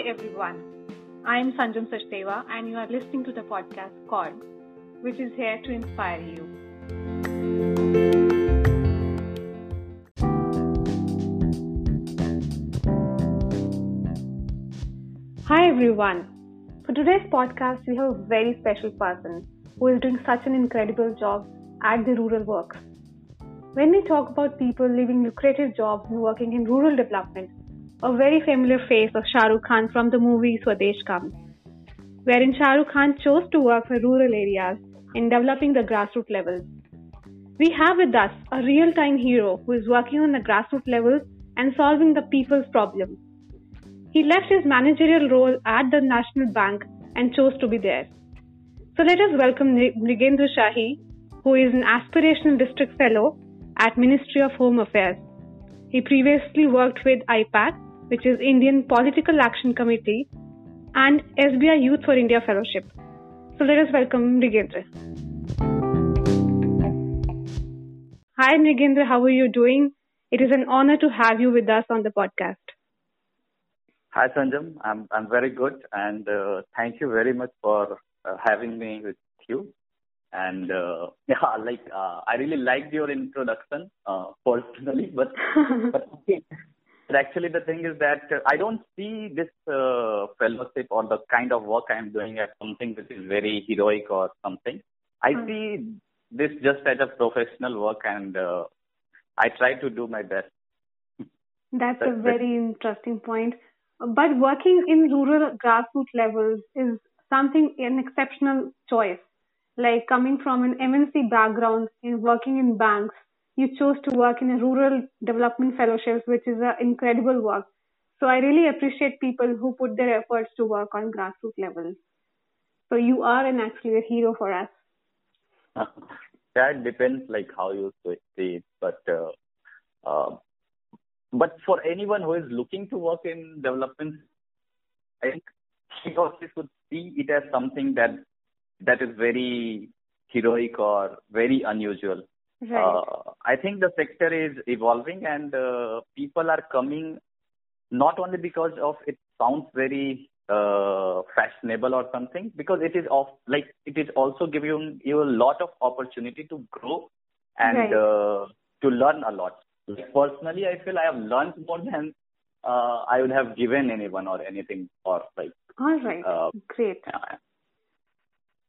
Hi everyone. I am Sanjam Sachdeva and you are listening to the podcast called which is here to inspire you. Hi everyone. For today's podcast we have a very special person who is doing such an incredible job at the rural works. When we talk about people living lucrative jobs and working in rural development, a very familiar face of Shah Rukh Khan from the movie Swadesh comes, wherein Shah Rukh Khan chose to work for rural areas in developing the grassroots levels. We have with us a real time hero who is working on the grassroots levels and solving the people's problems. He left his managerial role at the National Bank and chose to be there. So let us welcome Mrigendra Shahi, who is an aspirational district fellow at Ministry of Home Affairs. He previously worked with IPAC which is Indian Political Action Committee, and SBI Youth for India Fellowship. So let us welcome Mrigendra. Hi Mrigendra, how are you doing? It is an honor to have you with us on the podcast. Hi Sanjam, I'm I'm very good, and uh, thank you very much for uh, having me with you. And uh, yeah, like uh, I really liked your introduction uh, personally, but but okay, but actually, the thing is that uh, I don't see this uh, fellowship or the kind of work I'm doing as something which is very heroic or something. I mm. see this just as a professional work, and uh, I try to do my best. That's, That's a very it. interesting point. But working in rural grassroots levels is something an exceptional choice. Like coming from an MNC background in working in banks you chose to work in a rural development fellowships, which is an incredible work. So I really appreciate people who put their efforts to work on grassroots levels. So you are an actually a hero for us. that depends like how you see it, but uh, uh, but for anyone who is looking to work in development, I think he or she see it as something that that is very heroic or very unusual. Right. Uh, I think the sector is evolving and uh, people are coming not only because of it sounds very uh, fashionable or something, because it is of like it is also giving you a lot of opportunity to grow and right. uh, to learn a lot. Like personally, I feel I have learned more than uh, I would have given anyone or anything or like. All right, uh, great. Yeah.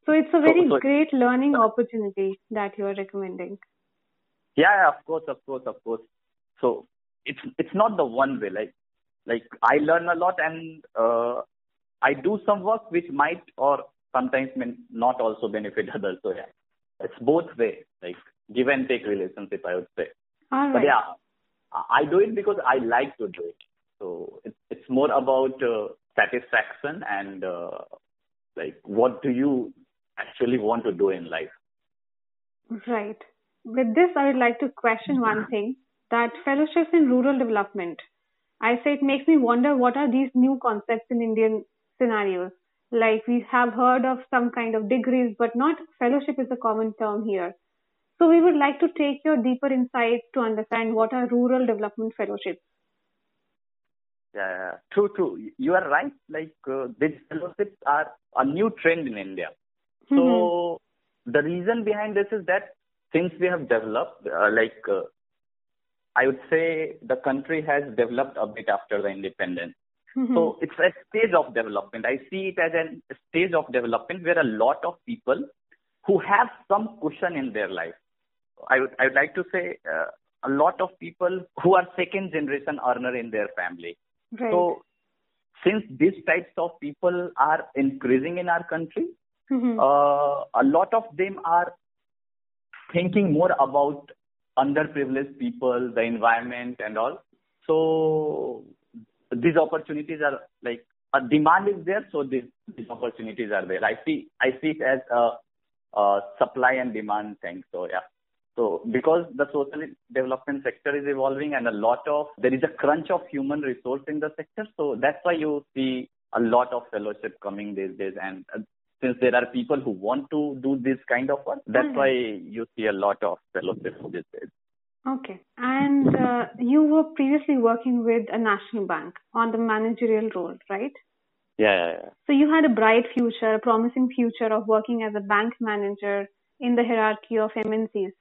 So it's a very so, so, great learning opportunity that you are recommending. Yeah, of course, of course, of course. So it's it's not the one way. Like like I learn a lot and uh, I do some work which might or sometimes may not also benefit others. So yeah, it's both way, like give and take relationship. I would say. All right. But yeah, I do it because I like to do it. So it's it's more about uh, satisfaction and uh, like what do you actually want to do in life. Right with this, I would like to question one thing that fellowships in rural development. I say it makes me wonder what are these new concepts in Indian scenarios. Like we have heard of some kind of degrees, but not fellowship is a common term here. So we would like to take your deeper insights to understand what are rural development fellowships. Yeah, true, true. You are right. Like uh, these fellowships are a new trend in India. So mm-hmm. the reason behind this is that since we have developed, uh, like uh, I would say the country has developed a bit after the independence. Mm-hmm. So it's a stage of development. I see it as a stage of development where a lot of people who have some cushion in their life. I would I would like to say uh, a lot of people who are second generation earner in their family. Right. So since these types of people are increasing in our country, mm-hmm. uh, a lot of them are thinking more about underprivileged people, the environment and all. So these opportunities are like a demand is there, so these, these opportunities are there. I see I see it as a, a supply and demand thing. So yeah. So because the social development sector is evolving and a lot of there is a crunch of human resource in the sector, so that's why you see a lot of fellowship coming these days and since there are people who want to do this kind of work, that's mm-hmm. why you see a lot of fellowship these days. Okay. And uh, you were previously working with a national bank on the managerial role, right? Yeah, yeah, yeah. So you had a bright future, a promising future of working as a bank manager in the hierarchy of MNCs.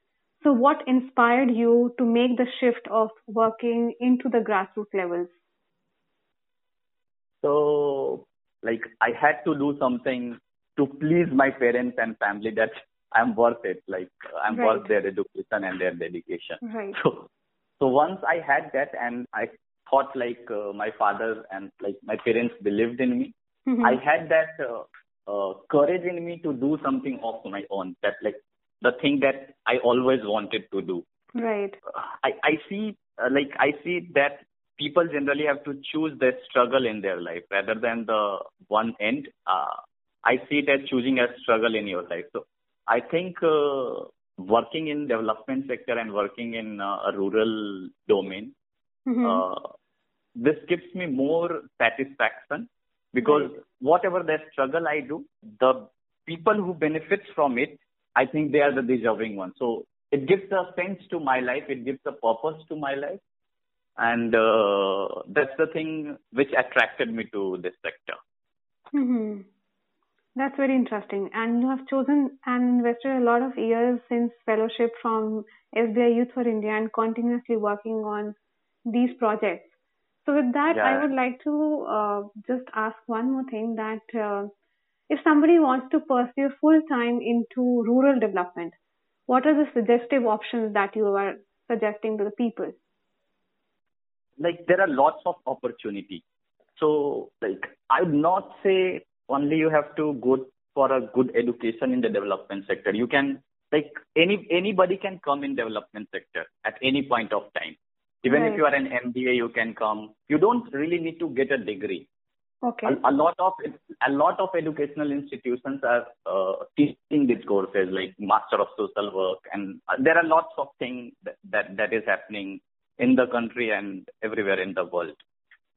So what inspired you to make the shift of working into the grassroots levels? So, like, I had to do something to please my parents and family that I'm worth it. Like, I'm right. worth their education and their dedication. Right. So, so once I had that and I thought like uh, my father and like my parents believed in me, mm-hmm. I had that uh, uh, courage in me to do something of my own. That like the thing that I always wanted to do. Right. I I see uh, like I see that people generally have to choose their struggle in their life rather than the one end. Uh, I see it as choosing a struggle in your life. So I think uh, working in development sector and working in uh, a rural domain, mm-hmm. uh, this gives me more satisfaction because right. whatever the struggle I do, the people who benefits from it, I think they are the deserving ones. So it gives a sense to my life. It gives a purpose to my life. And uh, that's the thing which attracted me to this sector. Mm-hmm. That's very interesting. And you have chosen and invested a lot of years since fellowship from SBI Youth for India and continuously working on these projects. So with that, yeah. I would like to uh, just ask one more thing that uh, if somebody wants to pursue full time into rural development, what are the suggestive options that you are suggesting to the people? Like there are lots of opportunity. So like I would not say only you have to go for a good education in the development sector. You can like any anybody can come in development sector at any point of time. Even right. if you are an MBA, you can come. You don't really need to get a degree. Okay. A, a lot of a lot of educational institutions are uh, teaching these courses like Master of Social Work, and uh, there are lots of things that, that that is happening in the country and everywhere in the world.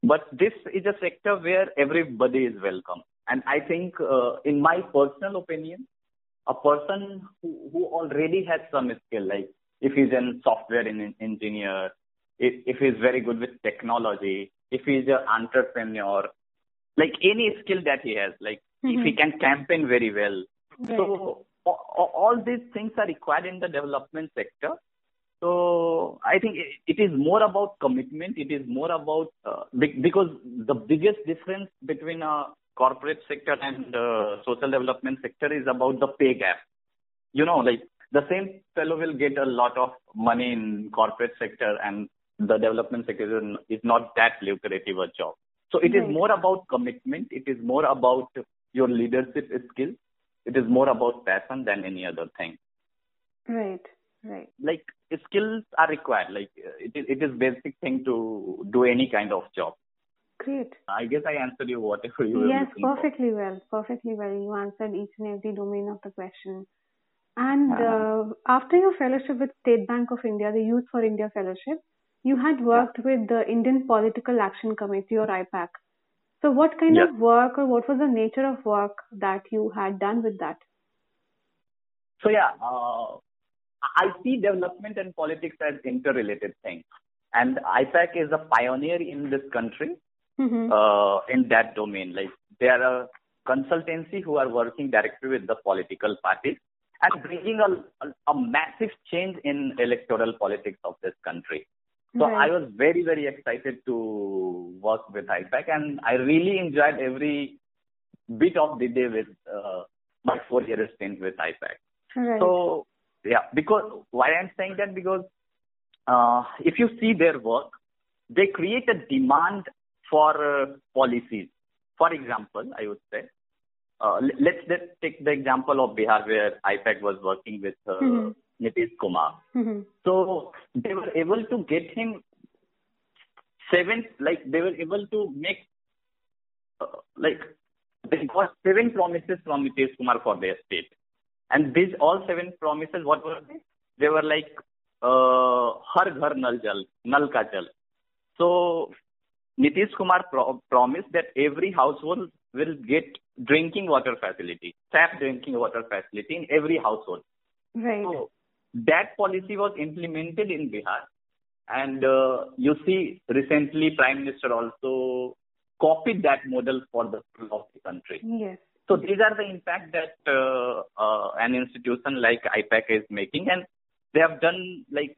But this is a sector where everybody is welcome. And I think, uh, in my personal opinion, a person who, who already has some skill, like if he's a software engineer, if, if he's very good with technology, if he's an entrepreneur, like any skill that he has, like mm-hmm. if he mm-hmm. can campaign very well. Right. So all, all these things are required in the development sector. So I think it, it is more about commitment. It is more about uh, because the biggest difference between a corporate sector and uh, social development sector is about the pay gap. You know, like the same fellow will get a lot of money in corporate sector and the development sector is not that lucrative a job. So it right. is more about commitment. It is more about your leadership skills. It is more about passion than any other thing. Right. Right. Like skills are required. Like it is, it is basic thing to do any kind of job. Great. I guess I answered you whatever you were Yes, perfectly for. well. Perfectly well. You answered each and every domain of the question. And uh-huh. uh, after your fellowship with State Bank of India, the Youth for India Fellowship, you had worked yeah. with the Indian Political Action Committee or IPAC. So, what kind yeah. of work or what was the nature of work that you had done with that? So, yeah, uh, I see development and politics as interrelated things. And IPAC is a pioneer in this country mm-hmm. uh, in that domain. Like they are a consultancy who are working directly with the political parties and bringing a, a, a massive change in electoral politics of this country. So right. I was very, very excited to work with IPAC and I really enjoyed every bit of the day with uh, my four year stint with IPAC. Right. So, yeah, because why I'm saying that because uh, if you see their work, they create a demand for uh, policies. For example, I would say, uh, let's, let's take the example of Bihar where IPAC was working with uh, mm-hmm. Nitish Kumar. Mm-hmm. So they were able to get him seven, like they were able to make, uh, like they got seven promises from Nitish Kumar for their state. And these all seven promises, what were they? They were like, uh, Har Ghar Nal Jal, Nal Ka Jal. So Nitish Kumar pro- promised that every household will get drinking water facility, tap drinking water facility in every household. Right. So that policy was implemented in Bihar. And uh, you see, recently, Prime Minister also copied that model for the of the country. Yes. So these are the impact that uh, uh, an institution like IPAC is making, and they have done like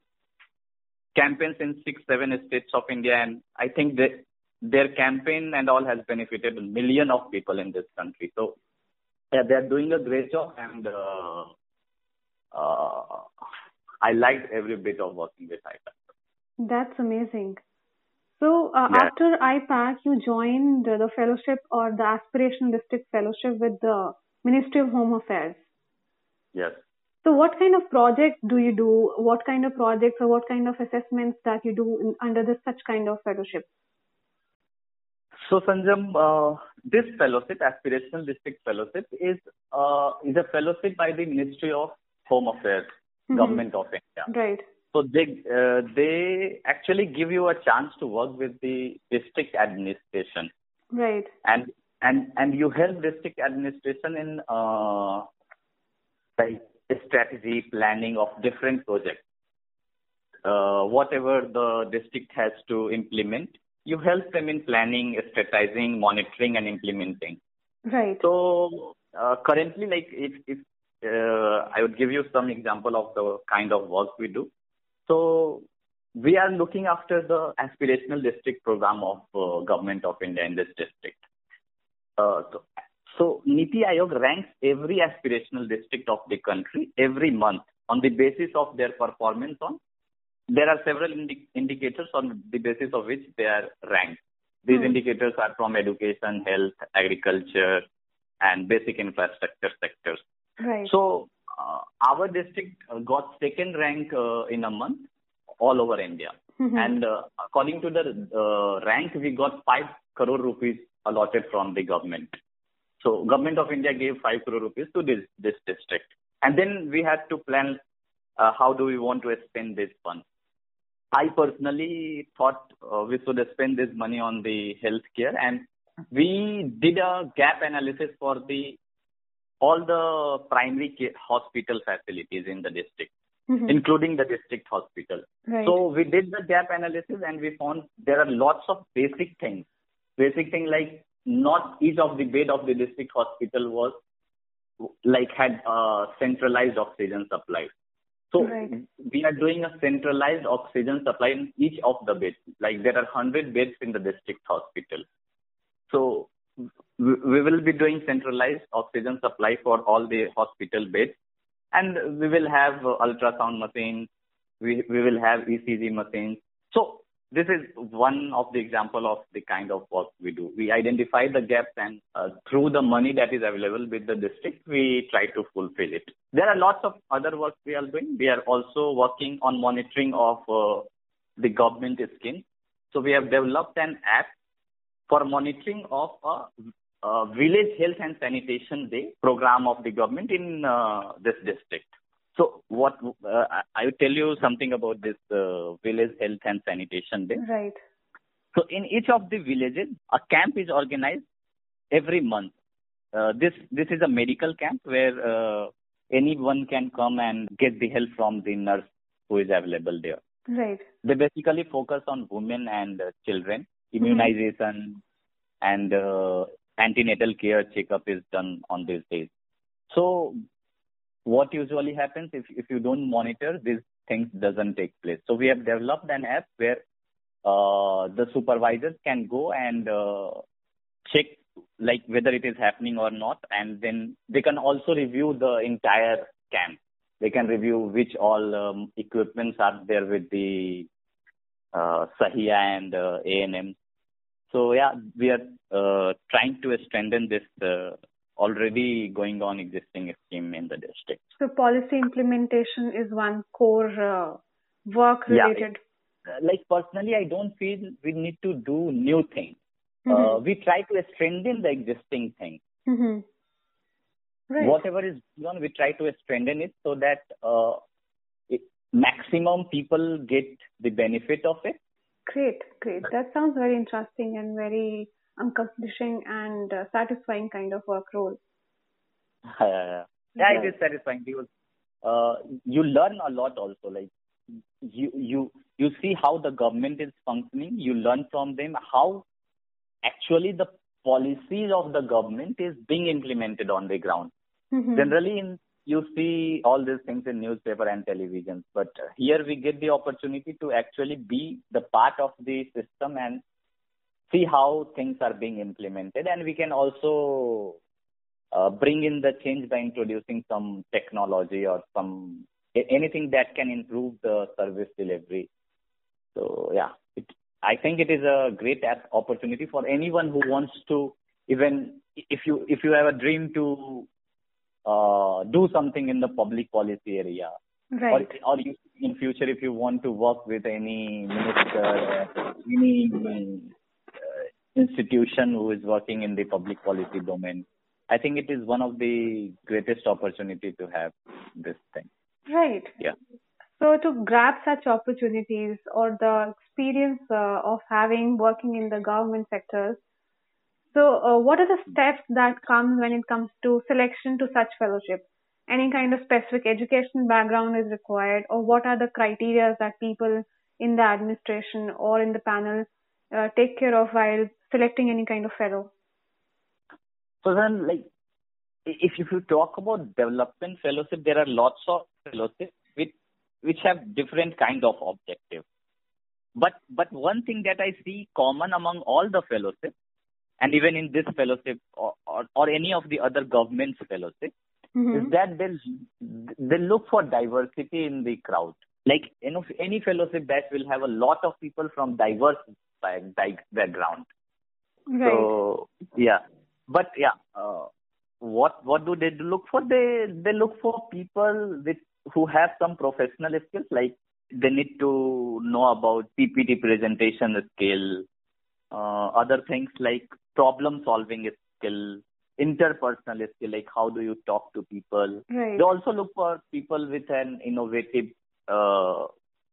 campaigns in six, seven states of India, and I think that their campaign and all has benefited a million of people in this country. So yeah, they are doing a great job, and uh, uh, I liked every bit of working with IPAC. That's amazing. So uh, yeah. after IPAC, you joined the fellowship or the aspirational district fellowship with the Ministry of Home Affairs. Yes. So what kind of projects do you do? What kind of projects or what kind of assessments that you do in, under this such kind of fellowship? So Sanjam, uh, this fellowship, aspirational district fellowship, is uh, is a fellowship by the Ministry of Home Affairs, mm-hmm. Government of India. Right. So they uh, they actually give you a chance to work with the district administration. Right. And and and you help district administration in uh, like strategy planning of different projects. Uh, whatever the district has to implement, you help them in planning, strategizing, monitoring, and implementing. Right. So uh, currently, like if if uh, I would give you some example of the kind of work we do. So we are looking after the aspirational district program of uh, government of India in this district. Uh, so, so Niti Aayog ranks every aspirational district of the country every month on the basis of their performance on. There are several indi- indicators on the basis of which they are ranked. These mm. indicators are from education, health, agriculture, and basic infrastructure sectors. Right. So uh, our district uh, got second rank uh, in a month all over India. Mm-hmm. And according to the rank, we got 5 crore rupees allotted from the government. So government of India gave 5 crore rupees to this, this district. And then we had to plan uh, how do we want to spend this fund. I personally thought uh, we should spend this money on the healthcare and we did a gap analysis for the all the primary care hospital facilities in the district, mm-hmm. including the district hospital. Right. So we did the gap analysis and we found there are lots of basic things. Basic thing like not each of the bed of the district hospital was like had a centralized oxygen supply. So right. we are doing a centralized oxygen supply in each of the beds. Like there are 100 beds in the district hospital. So we will be doing centralized oxygen supply for all the hospital beds, and we will have ultrasound machines. We we will have ECG machines. So this is one of the example of the kind of work we do. We identify the gaps and uh, through the money that is available with the district, we try to fulfill it. There are lots of other work we are doing. We are also working on monitoring of uh, the government schemes. So we have developed an app for monitoring of a, a village health and sanitation day program of the government in uh, this district. So what uh, I will tell you something about this uh, village health and sanitation day. Right. So in each of the villages, a camp is organized every month. Uh, this this is a medical camp where uh, anyone can come and get the help from the nurse who is available there. Right. They basically focus on women and uh, children immunization mm-hmm. and uh, antenatal care checkup is done on these days. So what usually happens if, if you don't monitor these things doesn't take place. So we have developed an app where uh, the supervisors can go and uh, check like whether it is happening or not and then they can also review the entire camp they can review which all um, equipments are there with the uh, Sahiya and uh, ANM. So yeah, we are uh, trying to strengthen this uh, already going on existing scheme in the district. So policy implementation is one core uh, work related. Yeah, like personally, I don't feel we need to do new things. Uh, mm-hmm. we try to strengthen the existing thing. Mm-hmm. Right. Whatever is on, we try to strengthen it so that uh, maximum people get the benefit of it. Great, great. That sounds very interesting and very accomplishing and uh, satisfying kind of work role. yeah, yeah, yeah. yeah it is satisfying because uh, you learn a lot also. Like you, you, you see how the government is functioning. You learn from them how actually the policies of the government is being implemented on the ground. Mm-hmm. Generally, in you see all these things in newspaper and television, but here we get the opportunity to actually be the part of the system and see how things are being implemented, and we can also uh, bring in the change by introducing some technology or some anything that can improve the service delivery. So yeah, it, I think it is a great opportunity for anyone who wants to even if you if you have a dream to uh, do something in the public policy area. Right. Or, or you, in future, if you want to work with any minister, any institution who is working in the public policy domain, I think it is one of the greatest opportunity to have this thing. Right. Yeah. So to grab such opportunities or the experience uh, of having working in the government sectors, so, uh, what are the steps that come when it comes to selection to such fellowship? Any kind of specific education background is required, or what are the criteria that people in the administration or in the panel uh, take care of while selecting any kind of fellow? So then, like, if if you talk about development fellowship, there are lots of fellowships which which have different kind of objective. But but one thing that I see common among all the fellowships and even in this fellowship or, or, or any of the other government's fellowship, mm-hmm. is that they they look for diversity in the crowd. Like you know, any fellowship that will have a lot of people from diverse background. Right. So yeah, but yeah, uh, what what do they look for? They they look for people with who have some professional skills, like they need to know about PPT presentation skill, uh, other things like problem solving skill, interpersonal skill, like how do you talk to people. Right. They also look for people with an innovative uh,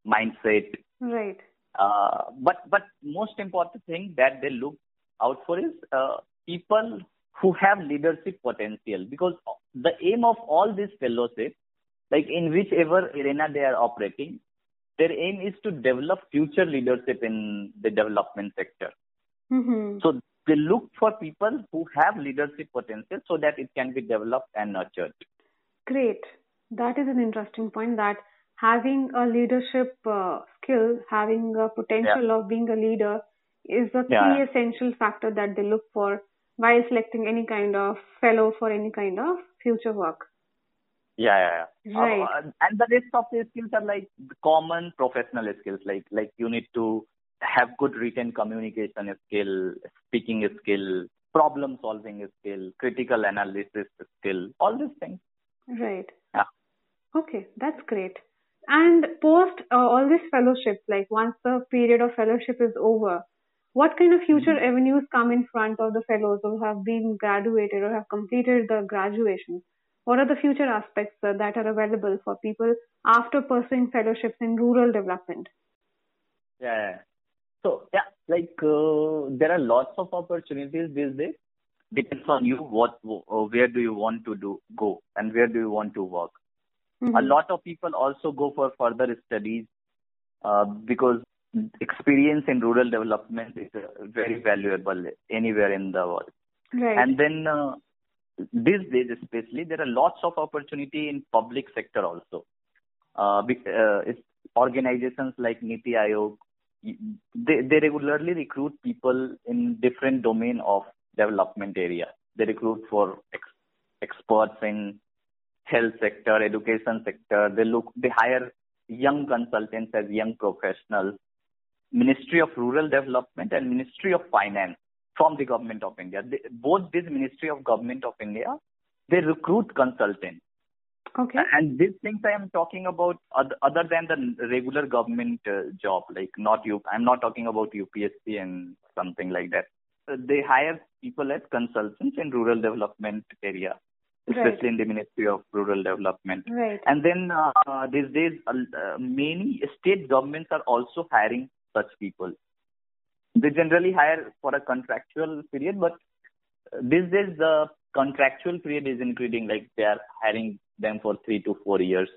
mindset. Right. Uh, but but most important thing that they look out for is uh, people who have leadership potential because the aim of all these fellowships, like in whichever arena they are operating, their aim is to develop future leadership in the development sector. Mm-hmm. So they look for people who have leadership potential so that it can be developed and nurtured. Great. That is an interesting point that having a leadership uh, skill, having a potential yeah. of being a leader is a yeah. key essential factor that they look for while selecting any kind of fellow for any kind of future work. Yeah, yeah, yeah. Right. Uh, and the rest of the skills are like common professional skills, like like you need to have good written communication skill, speaking skill, problem solving skill, critical analysis skill, all these things. Right. Yeah. Okay, that's great. And post uh, all these fellowships, like once the period of fellowship is over, what kind of future mm-hmm. avenues come in front of the fellows who have been graduated or have completed the graduation? What are the future aspects uh, that are available for people after pursuing fellowships in rural development? Yeah. So yeah, like uh, there are lots of opportunities these days. Depends on you what uh, where do you want to do go and where do you want to work. Mm-hmm. A lot of people also go for further studies uh, because experience in rural development is uh, very valuable anywhere in the world. Right. And then uh, these days especially there are lots of opportunity in public sector also. Uh, uh, organizations like Niti Aayog they they regularly recruit people in different domain of development area. They recruit for ex- experts in health sector, education sector. They look they hire young consultants as young professionals. Ministry of Rural Development and Ministry of Finance from the Government of India. They, both these Ministry of Government of India, they recruit consultants Okay. And these things I am talking about other, other than the regular government uh, job, like not you. I'm not talking about UPSC and something like that. Uh, they hire people as consultants in rural development area, especially right. in the Ministry of Rural Development. Right. And then uh, these days, uh, many state governments are also hiring such people. They generally hire for a contractual period, but these days the contractual period is increasing. Like they are hiring them for three to four years.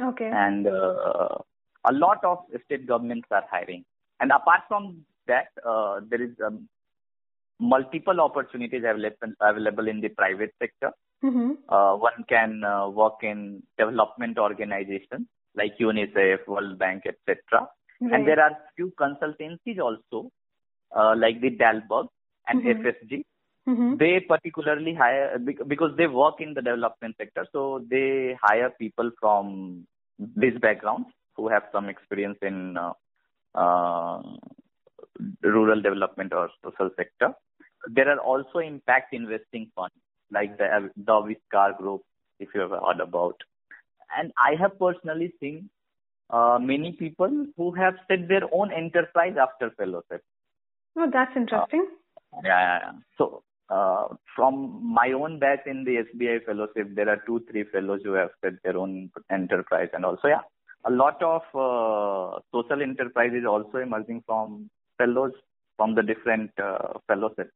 Okay. And uh, a lot of state governments are hiring. And apart from that, uh, there is um, multiple opportunities available, available in the private sector. Mm-hmm. Uh, one can uh, work in development organizations like UNICEF, World Bank, etc. Right. And there are few consultancies also, uh, like the Dalberg and Mhm. FSG. Mm-hmm. They particularly hire because they work in the development sector, so they hire people from these backgrounds who have some experience in uh, uh, rural development or social sector. There are also impact investing funds like the the Aavishkaar Group, if you have heard about. And I have personally seen uh, many people who have set their own enterprise after fellowship. Oh, that's interesting. Yeah, yeah, yeah. So, uh, from my own batch in the SBI fellowship, there are two, three fellows who have set their own enterprise, and also, yeah, a lot of uh, social enterprises also emerging from fellows from the different uh, fellowships.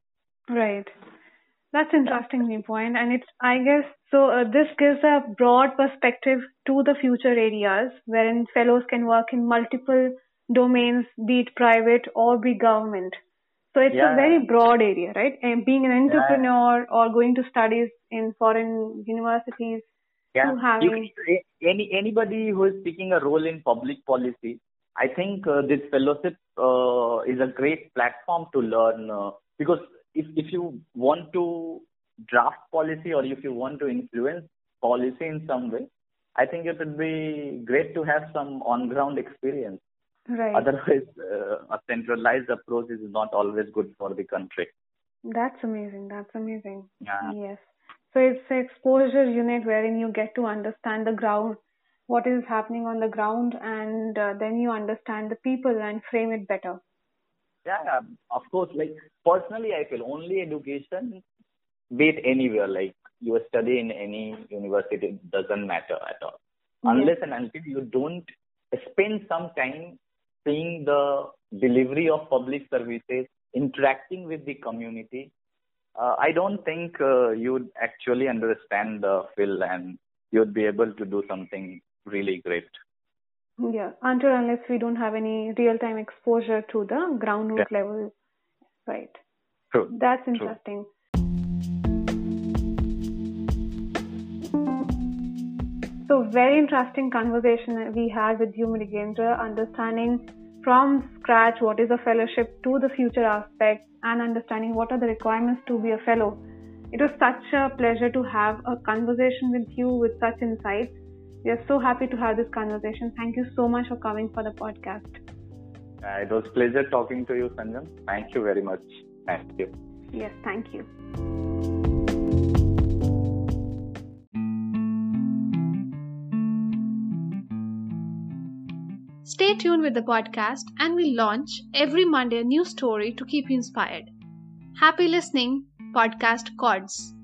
Right. That's interesting viewpoint, and it's I guess so. Uh, this gives a broad perspective to the future areas wherein fellows can work in multiple domains, be it private or be government. So it's Yeah. a very broad area, right? And being an Yeah. entrepreneur or going to studies in foreign universities Yeah, you having any anybody who is taking a role in public policy, I think uh, this fellowship uh, is a great platform to learn uh, because if if you want to draft policy or if you want to influence policy in some way, I think it would be great to have some on ground experience. right. Otherwise, uh, a centralized approach is not always good for the country. That's amazing. That's amazing. Yeah. Yes. So it's an exposure unit wherein you get to understand the ground, what is happening on the ground, and uh, then you understand the people and frame it better. Yeah, of course. Like personally, I feel only education, be it anywhere, like you study in any university, it doesn't matter at all. Unless and until you don't spend some time seeing the delivery of public services, interacting with the community, uh, I don't think uh, you'd actually understand the field and you'd be able to do something really great. Yeah. Until unless we don't have any real time exposure to the ground root level. Right. True. That's interesting. So very interesting conversation we had with you, Mrigendra, understanding from scratch what is a fellowship to the future aspect and understanding what are the requirements to be a fellow. It was such a pleasure to have a conversation with you with such insights. We are so happy to have this conversation. Thank you so much for coming for the podcast. Uh, it was pleasure talking to you, Sanjam. Thank you very much. Thank you. Yes, thank you. Stay tuned with the podcast, and we launch every Monday a new story to keep you inspired. Happy listening, Podcast Cods.